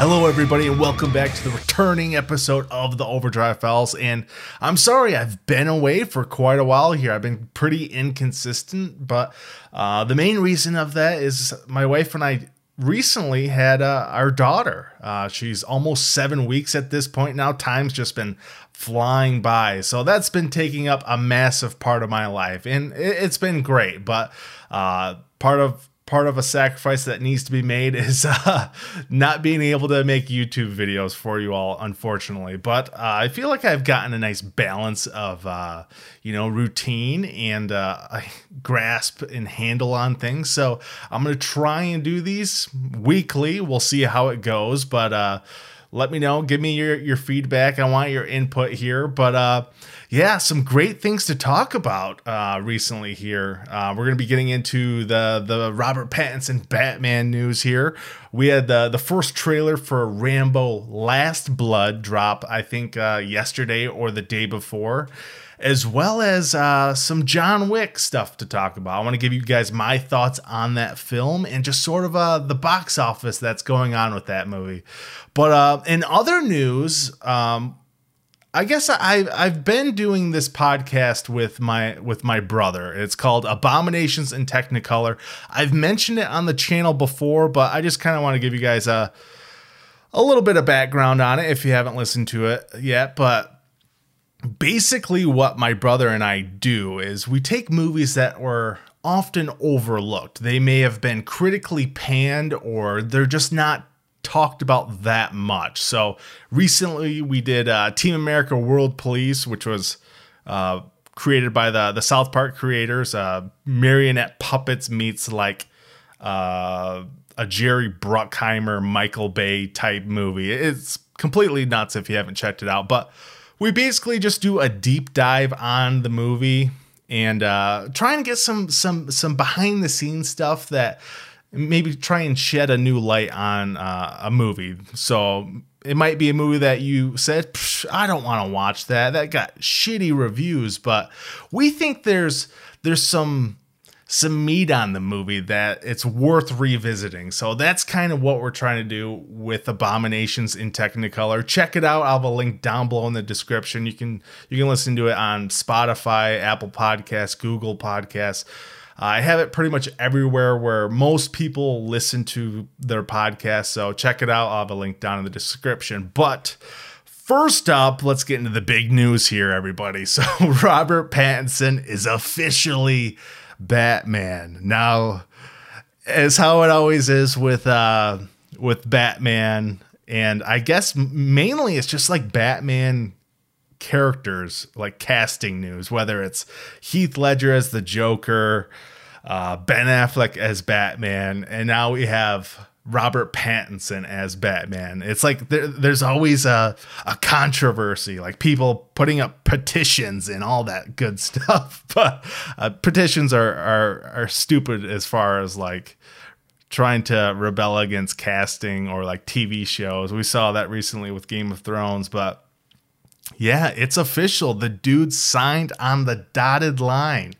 Hello, everybody, and welcome back to the returning episode of the Overdrive Files. And I'm sorry, I've been away for quite a while here. I've been pretty inconsistent, but uh, the main reason of that is my wife and I recently had uh, our daughter. Uh, she's almost seven weeks at this point now. Time's just been flying by. So that's been taking up a massive part of my life, and it's been great. But uh, part of part of a sacrifice that needs to be made is uh, not being able to make YouTube videos for you all, unfortunately. But uh, I feel like I've gotten a nice balance of, uh, you know, routine and uh, grasp and handle on things. So I'm going to try and do these weekly. We'll see how it goes. But uh, let me know. Give me your, your feedback. I want your input here. But, uh, yeah, some great things to talk about uh, recently here. Uh, we're going to be getting into the the Robert Pattinson Batman news here. We had the the first trailer for Rambo: Last Blood drop, I think uh, yesterday or the day before, as well as uh, some John Wick stuff to talk about. I want to give you guys my thoughts on that film and just sort of uh, the box office that's going on with that movie. But uh, in other news, um, I guess I I've been doing this podcast with my with my brother. It's called Abominations in Technicolor. I've mentioned it on the channel before, but I just kind of want to give you guys a a little bit of background on it if you haven't listened to it yet, but basically what my brother and I do is we take movies that were often overlooked. They may have been critically panned or they're just not talked about that much. So recently we did uh, Team America World Police, which was uh, created by the the South Park creators. Uh, marionette puppets meets like uh, a Jerry Bruckheimer, Michael Bay type movie. It's completely nuts if you haven't checked it out. But we basically just do a deep dive on the movie and uh, try and get some some some behind the scenes stuff that maybe try and shed a new light on uh, a movie. So it might be a movie that you said, I don't want to watch that. That got shitty reviews, but we think there's there's some some meat on the movie that it's worth revisiting. So that's kind of what we're trying to do with Abominations in Technicolor. Check it out. I'll have a link down below in the description. You can you can listen to it on Spotify, Apple Podcasts, Google Podcasts. Uh, I have it pretty much everywhere where most people listen to their podcast. So check it out. I'll have a link down in the description. But first up, let's get into the big news here, everybody. So Robert Pattinson is officially Batman. Now, as how it always is with uh with Batman, and I guess mainly it's just like Batman characters like casting news, whether it's Heath Ledger as the Joker, uh, Ben Affleck as Batman, and now we have Robert Pattinson as Batman. It's like there, there's always a, a controversy, like people putting up petitions and all that good stuff. But uh, petitions are, are are stupid as far as like trying to rebel against casting or like TV shows. We saw that recently with Game of Thrones, but yeah, it's official. The dude signed on the dotted line.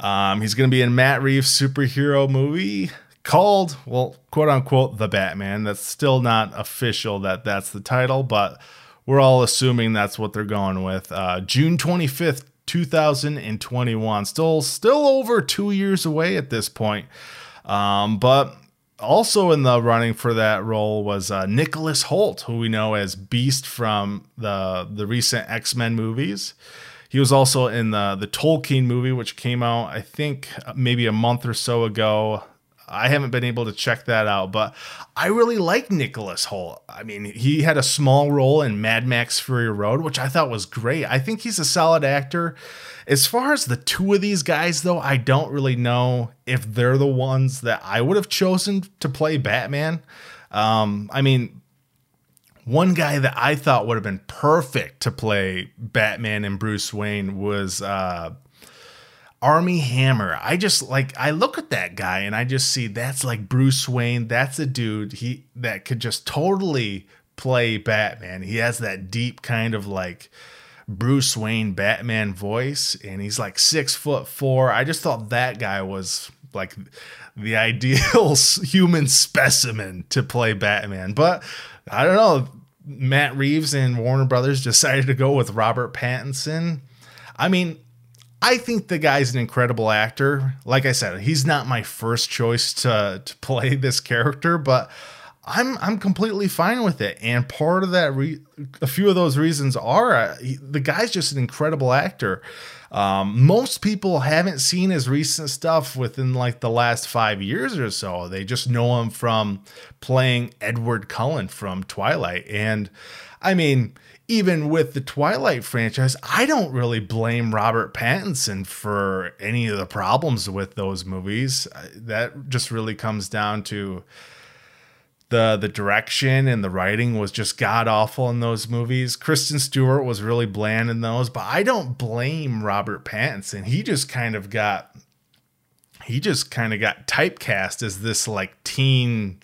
Um, he's going to be in Matt Reeves' superhero movie called, well, quote unquote, The Batman. That's still not official that that's the title, but we're all assuming that's what they're going with. Uh, June 25th, 2021. Still, still over two years away at this point. Um, but also in the running for that role was uh, Nicholas Hoult, who we know as Beast from the the recent X Men movies. He was also in the the Tolkien movie, which came out I think maybe a month or so ago. I haven't been able to check that out, but I really like Nicholas Hoult. I mean, he had a small role in Mad Max Fury Road, which I thought was great. I think he's a solid actor. As far as the two of these guys, though, I don't really know if they're the ones that I would have chosen to play Batman. Um, I mean, one guy that I thought would have been perfect to play Batman and Bruce Wayne was uh, Armie Hammer. I just like I look at that guy and I just see that's like Bruce Wayne. That's a dude he that could just totally play Batman. He has that deep kind of like Bruce Wayne Batman voice, and he's like six foot four. I just thought that guy was like the ideal human specimen to play Batman. But I don't know. Matt Reeves and Warner Brothers decided to go with Robert Pattinson. I mean, I think the guy's an incredible actor. Like I said, he's not my first choice to to play this character, but I'm I'm completely fine with it. And part of that, re- a few of those reasons are uh, he, the guy's just an incredible actor. Um, most people haven't seen his recent stuff within like the last five years or so. They just know him from playing Edward Cullen from Twilight. And I mean, even with the Twilight franchise, I don't really blame Robert Pattinson for any of the problems with those movies. That just really comes down to the the direction and the writing was just god awful in those movies. Kristen Stewart was really bland in those, but I don't blame Robert Pattinson. He just kind of got he just kind of got typecast as this like teen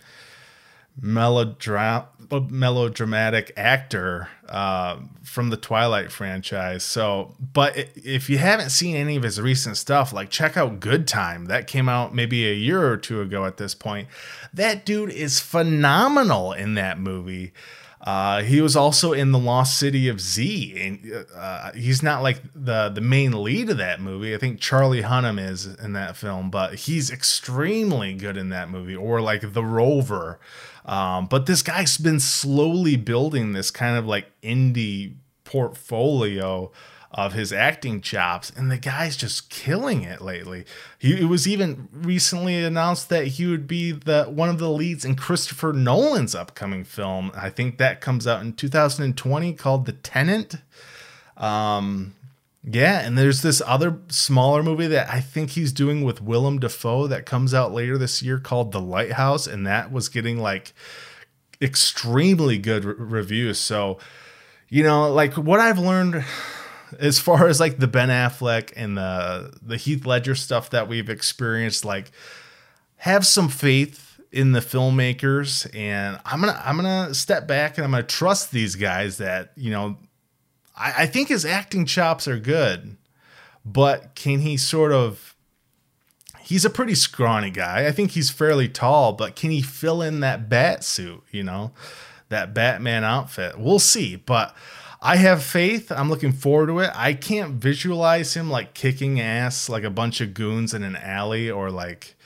melodra- melodramatic actor uh, from the Twilight franchise. So, but if you haven't seen any of his recent stuff, like check out Good Time. That came out maybe a year or two ago at this point. That dude is phenomenal in that movie. Uh, he was also in the Lost City of Z, and uh, he's not like the the main lead of that movie. I think Charlie Hunnam is in that film, but he's extremely good in that movie. Or like The Rover, um, but this guy's been slowly building this kind of like indie portfolio of his acting chops, and the guy's just killing it lately. He it was even recently announced that he would be the one of the leads in Christopher Nolan's upcoming film. I think that comes out in 2020 called The Tenet. Um, yeah, and there's this other smaller movie that I think he's doing with Willem Dafoe that comes out later this year called The Lighthouse, and that was getting like extremely good re- reviews. So, you know, like what I've learned as far as like the Ben Affleck and the the Heath Ledger stuff that we've experienced, like have some faith in the filmmakers, and I'm gonna I'm gonna step back and I'm gonna trust these guys that you know I, I think his acting chops are good, but can he sort of he's a pretty scrawny guy. I think he's fairly tall, but can he fill in that bat suit, you know, that Batman outfit? We'll see. But I have faith. I'm looking forward to it. I can't visualize him like kicking ass like a bunch of goons in an alley or like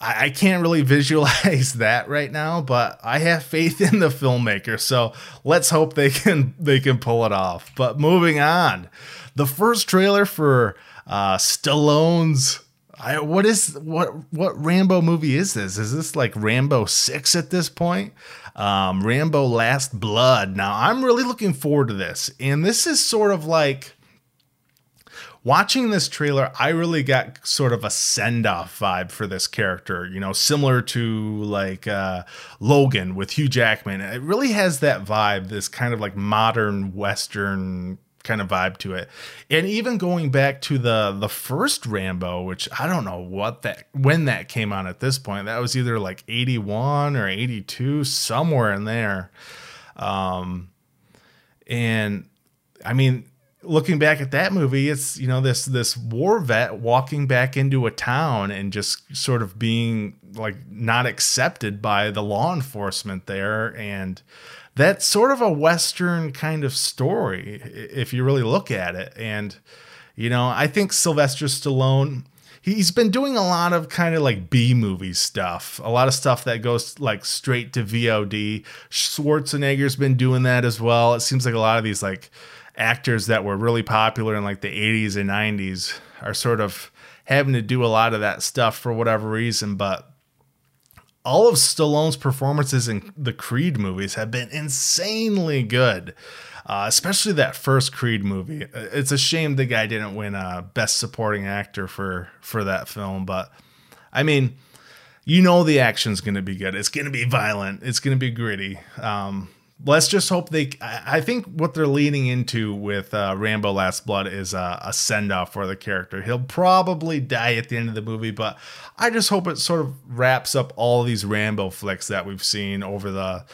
I, can't really visualize that right now, but I have faith in the filmmaker. So let's hope they can they can pull it off. But moving on, the first trailer for uh, Stallone's. I, what is what what Rambo movie is this? Is this like Rambo six at this point? Um, Rambo Last Blood. Now I'm really looking forward to this, and this is sort of like watching this trailer, I really got sort of a send off vibe for this character, you know, similar to like uh, Logan with Hugh Jackman. It really has that vibe, this kind of like modern Western kind of vibe to it. And even going back to the the first Rambo, which I don't know what that when that came on at this point. That was either like 81 or 82, somewhere in there. Um and I mean, looking back at that movie, it's you know this this war vet walking back into a town and just sort of being like not accepted by the law enforcement there, and that's sort of a western kind of story if you really look at it. And you know, I think Sylvester Stallone. He's been doing a lot of kind of like B movie stuff, a lot of stuff that goes like straight to VOD. Schwarzenegger's been doing that as well. It seems like a lot of these like actors that were really popular in like the 80s and 90s are sort of having to do a lot of that stuff for whatever reason. But all of Stallone's performances in the Creed movies have been insanely good. Uh, especially that first Creed movie. It's a shame the guy didn't win a Best Supporting Actor for for that film, but I mean, you know the action's going to be good. It's going to be violent. It's going to be gritty. Um, let's just hope they. I think what they're leaning into with uh, Rambo: Last Blood is a, a send off for the character. He'll probably die at the end of the movie, but I just hope it sort of wraps up all these Rambo flicks that we've seen over the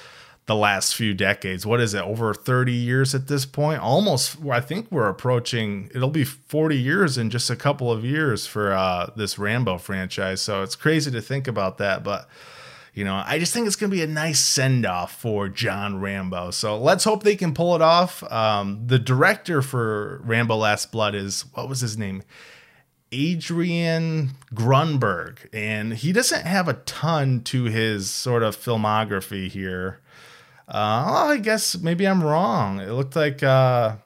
the last few decades. What is it? Over 30 years at this point? Almost I think we're approaching it'll be 40 years in just a couple of years for uh, this Rambo franchise. So it's crazy to think about that, but you know, I just think it's going to be a nice send off for John Rambo. So let's hope they can pull it off. Um, the director for Rambo Last Blood is, what was his name? Adrian Grunberg. And he doesn't have a ton to his sort of filmography here. Uh, I guess maybe I'm wrong. It looked like uh,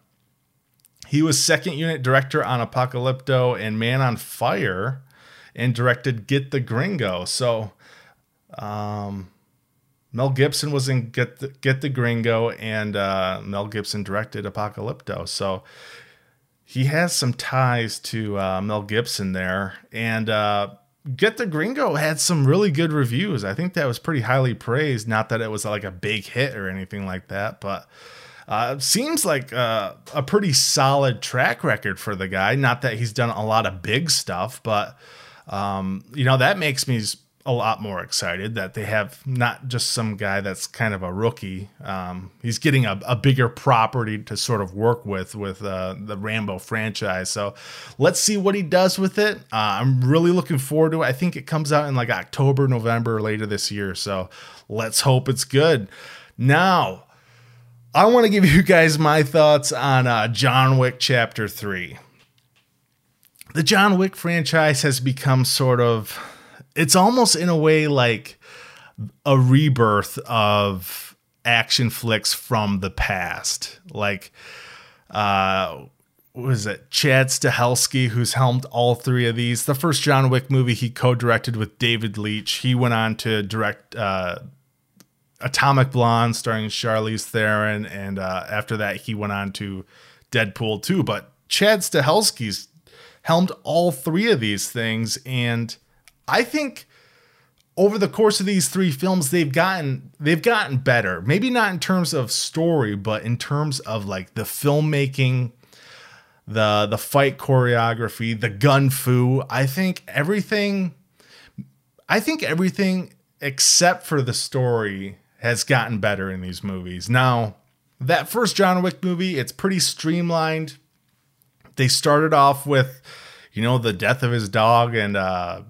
he was second unit director on Apocalypto and Man on Fire and directed Get the Gringo. So um, Mel Gibson was in Get the, Get the Gringo, and uh, Mel Gibson directed Apocalypto. So he has some ties to uh, Mel Gibson there. And uh, Get the Gringo had some really good reviews. I think that was pretty highly praised. Not that it was like a big hit or anything like that, but. Uh, seems like uh, a pretty solid track record for the guy. Not that he's done a lot of big stuff, but um, you know that makes me a lot more excited that they have not just some guy that's kind of a rookie. Um, he's getting a, a, bigger property to sort of work with with uh, the Rambo franchise. So let's see what he does with it. Uh, I'm really looking forward to it. I think it comes out in like October, November later this year. So let's hope it's good. Now, I want to give you guys my thoughts on uh, John Wick Chapter 3. The John Wick franchise has become sort of it's almost in a way like a rebirth of action flicks from the past. Like, uh, was it Chad Stahelski, who's helmed all three of these? The first John Wick movie he co-directed with David Leitch. He went on to direct uh, Atomic Blonde, starring Charlize Theron, and uh, after that he went on to Deadpool 2. But Chad Stahelski's helmed all three of these things, and I think over the course of these three films they've gotten they've gotten better. Maybe not in terms of story but in terms of like the filmmaking the the fight choreography the gun fu. I think everything i think everything except for the story has gotten better in these movies. Now that first john wick movie it's pretty streamlined. They started off with you know the death of his dog and uh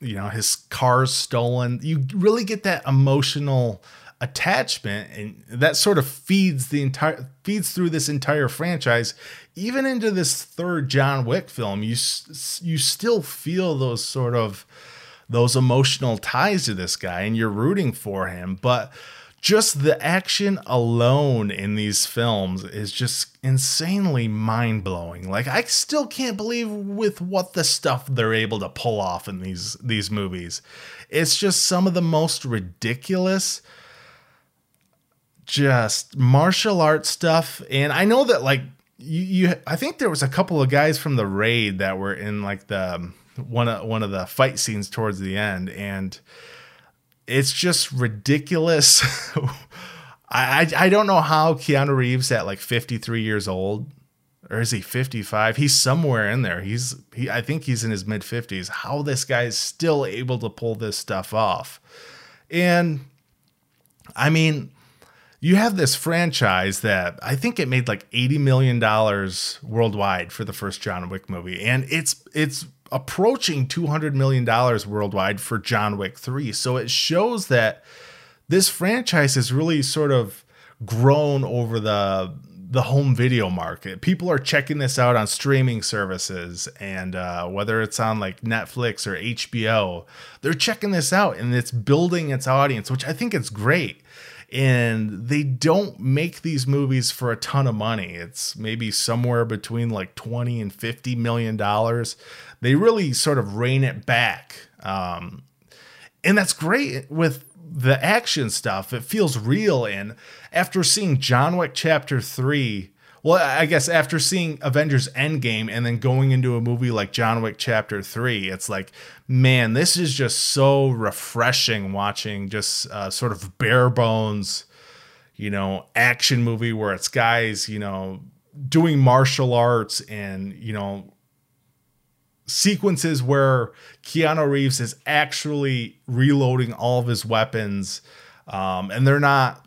you know his car's stolen. You really get that emotional attachment and that sort of feeds the entire feeds through this entire franchise. Even into this third John Wick film you you still feel those sort of those emotional ties to this guy and you're rooting for him. But just the action alone in these films is just insanely mind blowing. Like I still can't believe with what the stuff they're able to pull off in these these movies. It's just some of the most ridiculous just martial arts stuff and I know that like you, you I think there was a couple of guys from the raid that were in like the one of one of the fight scenes towards the end and it's just ridiculous. I, I, don't know how Keanu Reeves at like 53 years old, or is he 55? He's somewhere in there. He's he I think he's in his mid 50s. How this guy is still able to pull this stuff off. And I mean, you have this franchise that I think it made like 80 million dollars worldwide for the first John Wick movie and it's it's approaching $200 million worldwide for John Wick 3. So it shows that this franchise has really sort of grown over the the home video market. People are checking this out on streaming services, and uh, whether it's on like Netflix or HBO, they're checking this out, and it's building its audience, which I think it's great and they don't make these movies for a ton of money. It's maybe somewhere between like 20 and 50 million dollars. They really sort of rein it back. Um, and that's great with the action stuff. It feels real. And after seeing John Wick Chapter 3, well, I guess after seeing Avengers Endgame and then going into a movie like John Wick Chapter 3, it's like, man, this is just so refreshing watching just uh, sort of bare bones, you know, action movie where it's guys, you know, doing martial arts and, you know, sequences where Keanu Reeves is actually reloading all of his weapons. Um, and they're not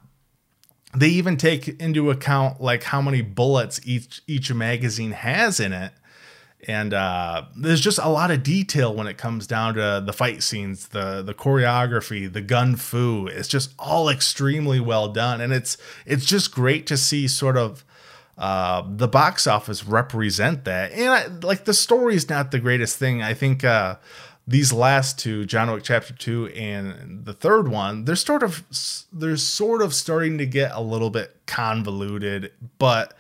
they even take into account like how many bullets each each magazine has in it and uh, there's just a lot of detail when it comes down to the fight scenes, the the choreography, the gun fu. It's just all extremely well done, and it's it's just great to see sort of uh, the box office represent that. And I, like the story is not the greatest thing. I think uh, these last two, John Wick Chapter Two and the third one, they're sort of they're sort of starting to get a little bit convoluted, but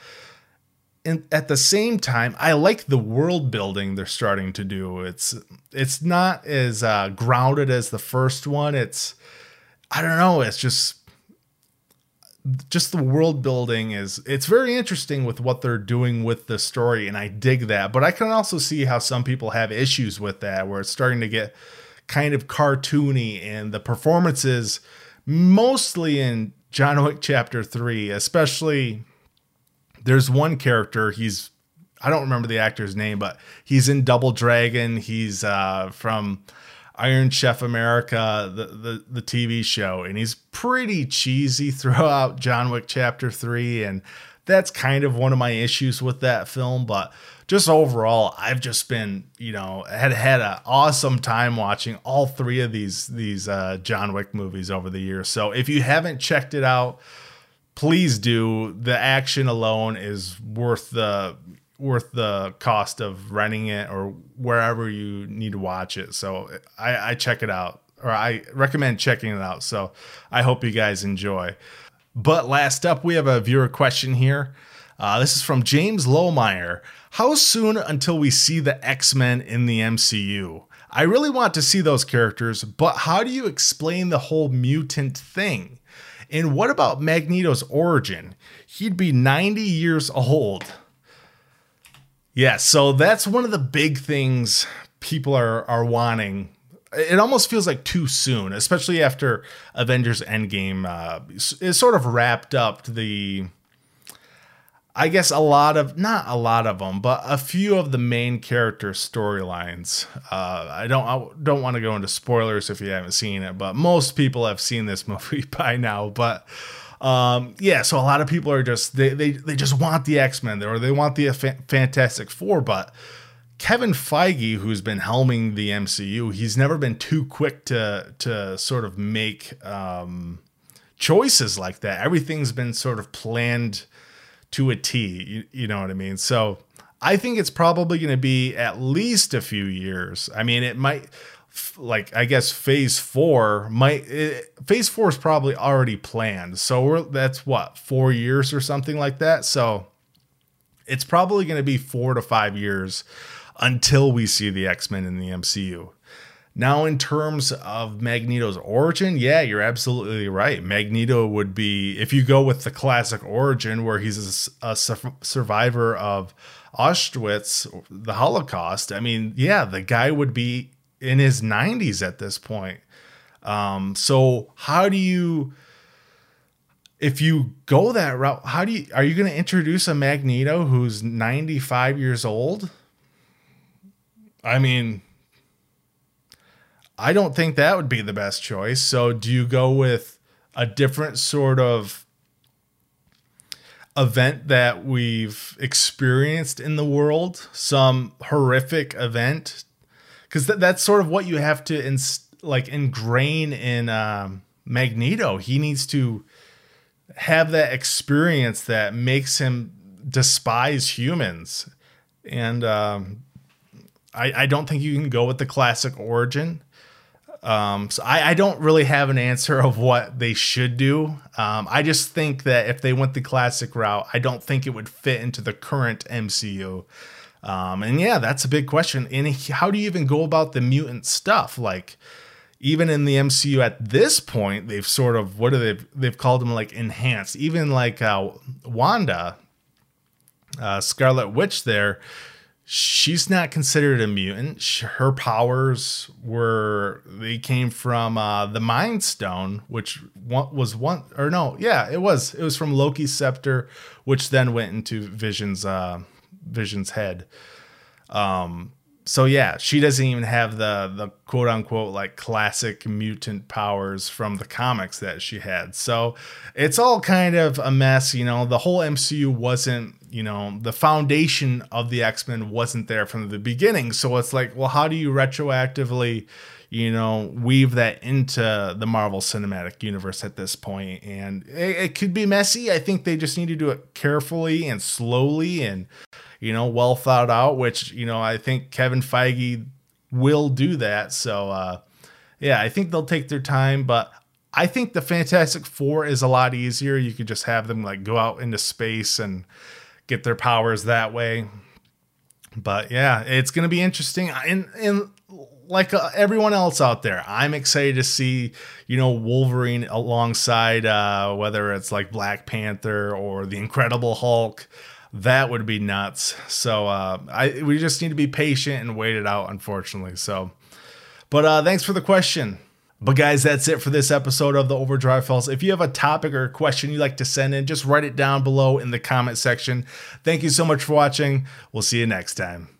and at the same time, I like the world building they're starting to do. It's it's not as uh, grounded as the first one. It's I don't know. It's just just the world building is it's very interesting with what they're doing with the story, and I dig that. But I can also see how some people have issues with that, where it's starting to get kind of cartoony, and the performances mostly in John Wick Chapter Three, especially there's one character he's I don't remember the actor's name, but he's in Double Dragon. He's uh, from Iron Chef America, the, the the TV show, and he's pretty cheesy throughout John Wick Chapter Three, and that's kind of one of my issues with that film. But just overall, I've just been you know had had an awesome time watching all three of these these uh, John Wick movies over the years. So if you haven't checked it out please do. The action alone is worth the worth the cost of renting it or wherever you need to watch it. So I, I check it out or I recommend checking it out. So I hope you guys enjoy. But last up, we have a viewer question here. Uh, this is from James Lohmeyer. How soon until we see the X Men in the MCU? I really want to see those characters, but how do you explain the whole mutant thing? And what about Magneto's origin? He'd be 90 years old. Yeah, so that's one of the big things people are are wanting. It almost feels like too soon, especially after Avengers Endgame uh, is sort of wrapped up the I guess a lot of not a lot of them, but a few of the main character storylines. Uh, I don't I don't want to go into spoilers if you haven't seen it, but most people have seen this movie by now. But um, yeah, so a lot of people are just they they, they just want the X Men or they want the Fantastic Four, but. Kevin Feige, who's been helming the MCU, he's never been too quick to to sort of make um, choices like that. Everything's been sort of planned to a T. You, you know what I mean? So I think it's probably going to be at least a few years. I mean, it might like I guess phase 4 might it, phase 4 is probably already planned. So that's what, 4 years or something like that. So it's probably going to be 4 to 5 years until we see the X-Men in the MCU. Now, in terms of Magneto's origin, yeah, you're absolutely right. Magneto would be, if you go with the classic origin where he's a, a su- survivor of Auschwitz, the Holocaust, I mean, yeah, the guy would be in his 90s at this point. Um, so, how do you, if you go that route, how do you, are you going to introduce a Magneto who's 95 years old? I mean, I don't think that would be the best choice. So do you go with a different sort of event that we've experienced in the world, some horrific event? Because th- that's sort of what you have to ins- like ingrain in um, Magneto. He needs to have that experience that makes him despise humans, and um, I, I don't think you can go with the classic origin. Um, so I, I, don't really have an answer of what they should do. Um, I just think that if they went the classic route, I don't think it would fit into the current MCU. Um, and yeah, that's a big question. And how do you even go about the mutant stuff? Like, even in the MCU at this point, they've sort of what are they? They've called them like enhanced. Even like uh, Wanda, uh, Scarlet Witch, there she's not considered a mutant. Her powers were they came from uh, the Mind Stone, which what was one or no, yeah, it was it was from Loki's scepter, which then went into Vision's uh, Vision's head. Um, so yeah, she doesn't even have the the quote unquote like classic mutant powers from the comics that she had. So it's all kind of a mess, you know. The whole MCU wasn't, you know, the foundation of the X-Men wasn't there from the beginning. So it's like, well, how do you retroactively you know, weave that into the Marvel Cinematic Universe at this point. And it, it, could be messy. I think they just need to do it carefully and slowly and, you know, well thought out, which, you know, I think Kevin Feige will do that. So, uh, yeah, I think they'll take their time, but I think the Fantastic Four is a lot easier. You could just have them like go out into space and get their powers that way. But yeah, it's going to be interesting. And, and like uh, everyone else out there, I'm excited to see, you know, Wolverine alongside uh, whether it's like Black Panther or the Incredible Hulk. That would be nuts. So uh, I we just need to be patient and wait it out, unfortunately. So, but uh, thanks for the question. But guys, that's it for this episode of the Overdrive Files. If you have a topic or a question you'd like to send in, just write it down below in the comment section. Thank you so much for watching. We'll see you next time.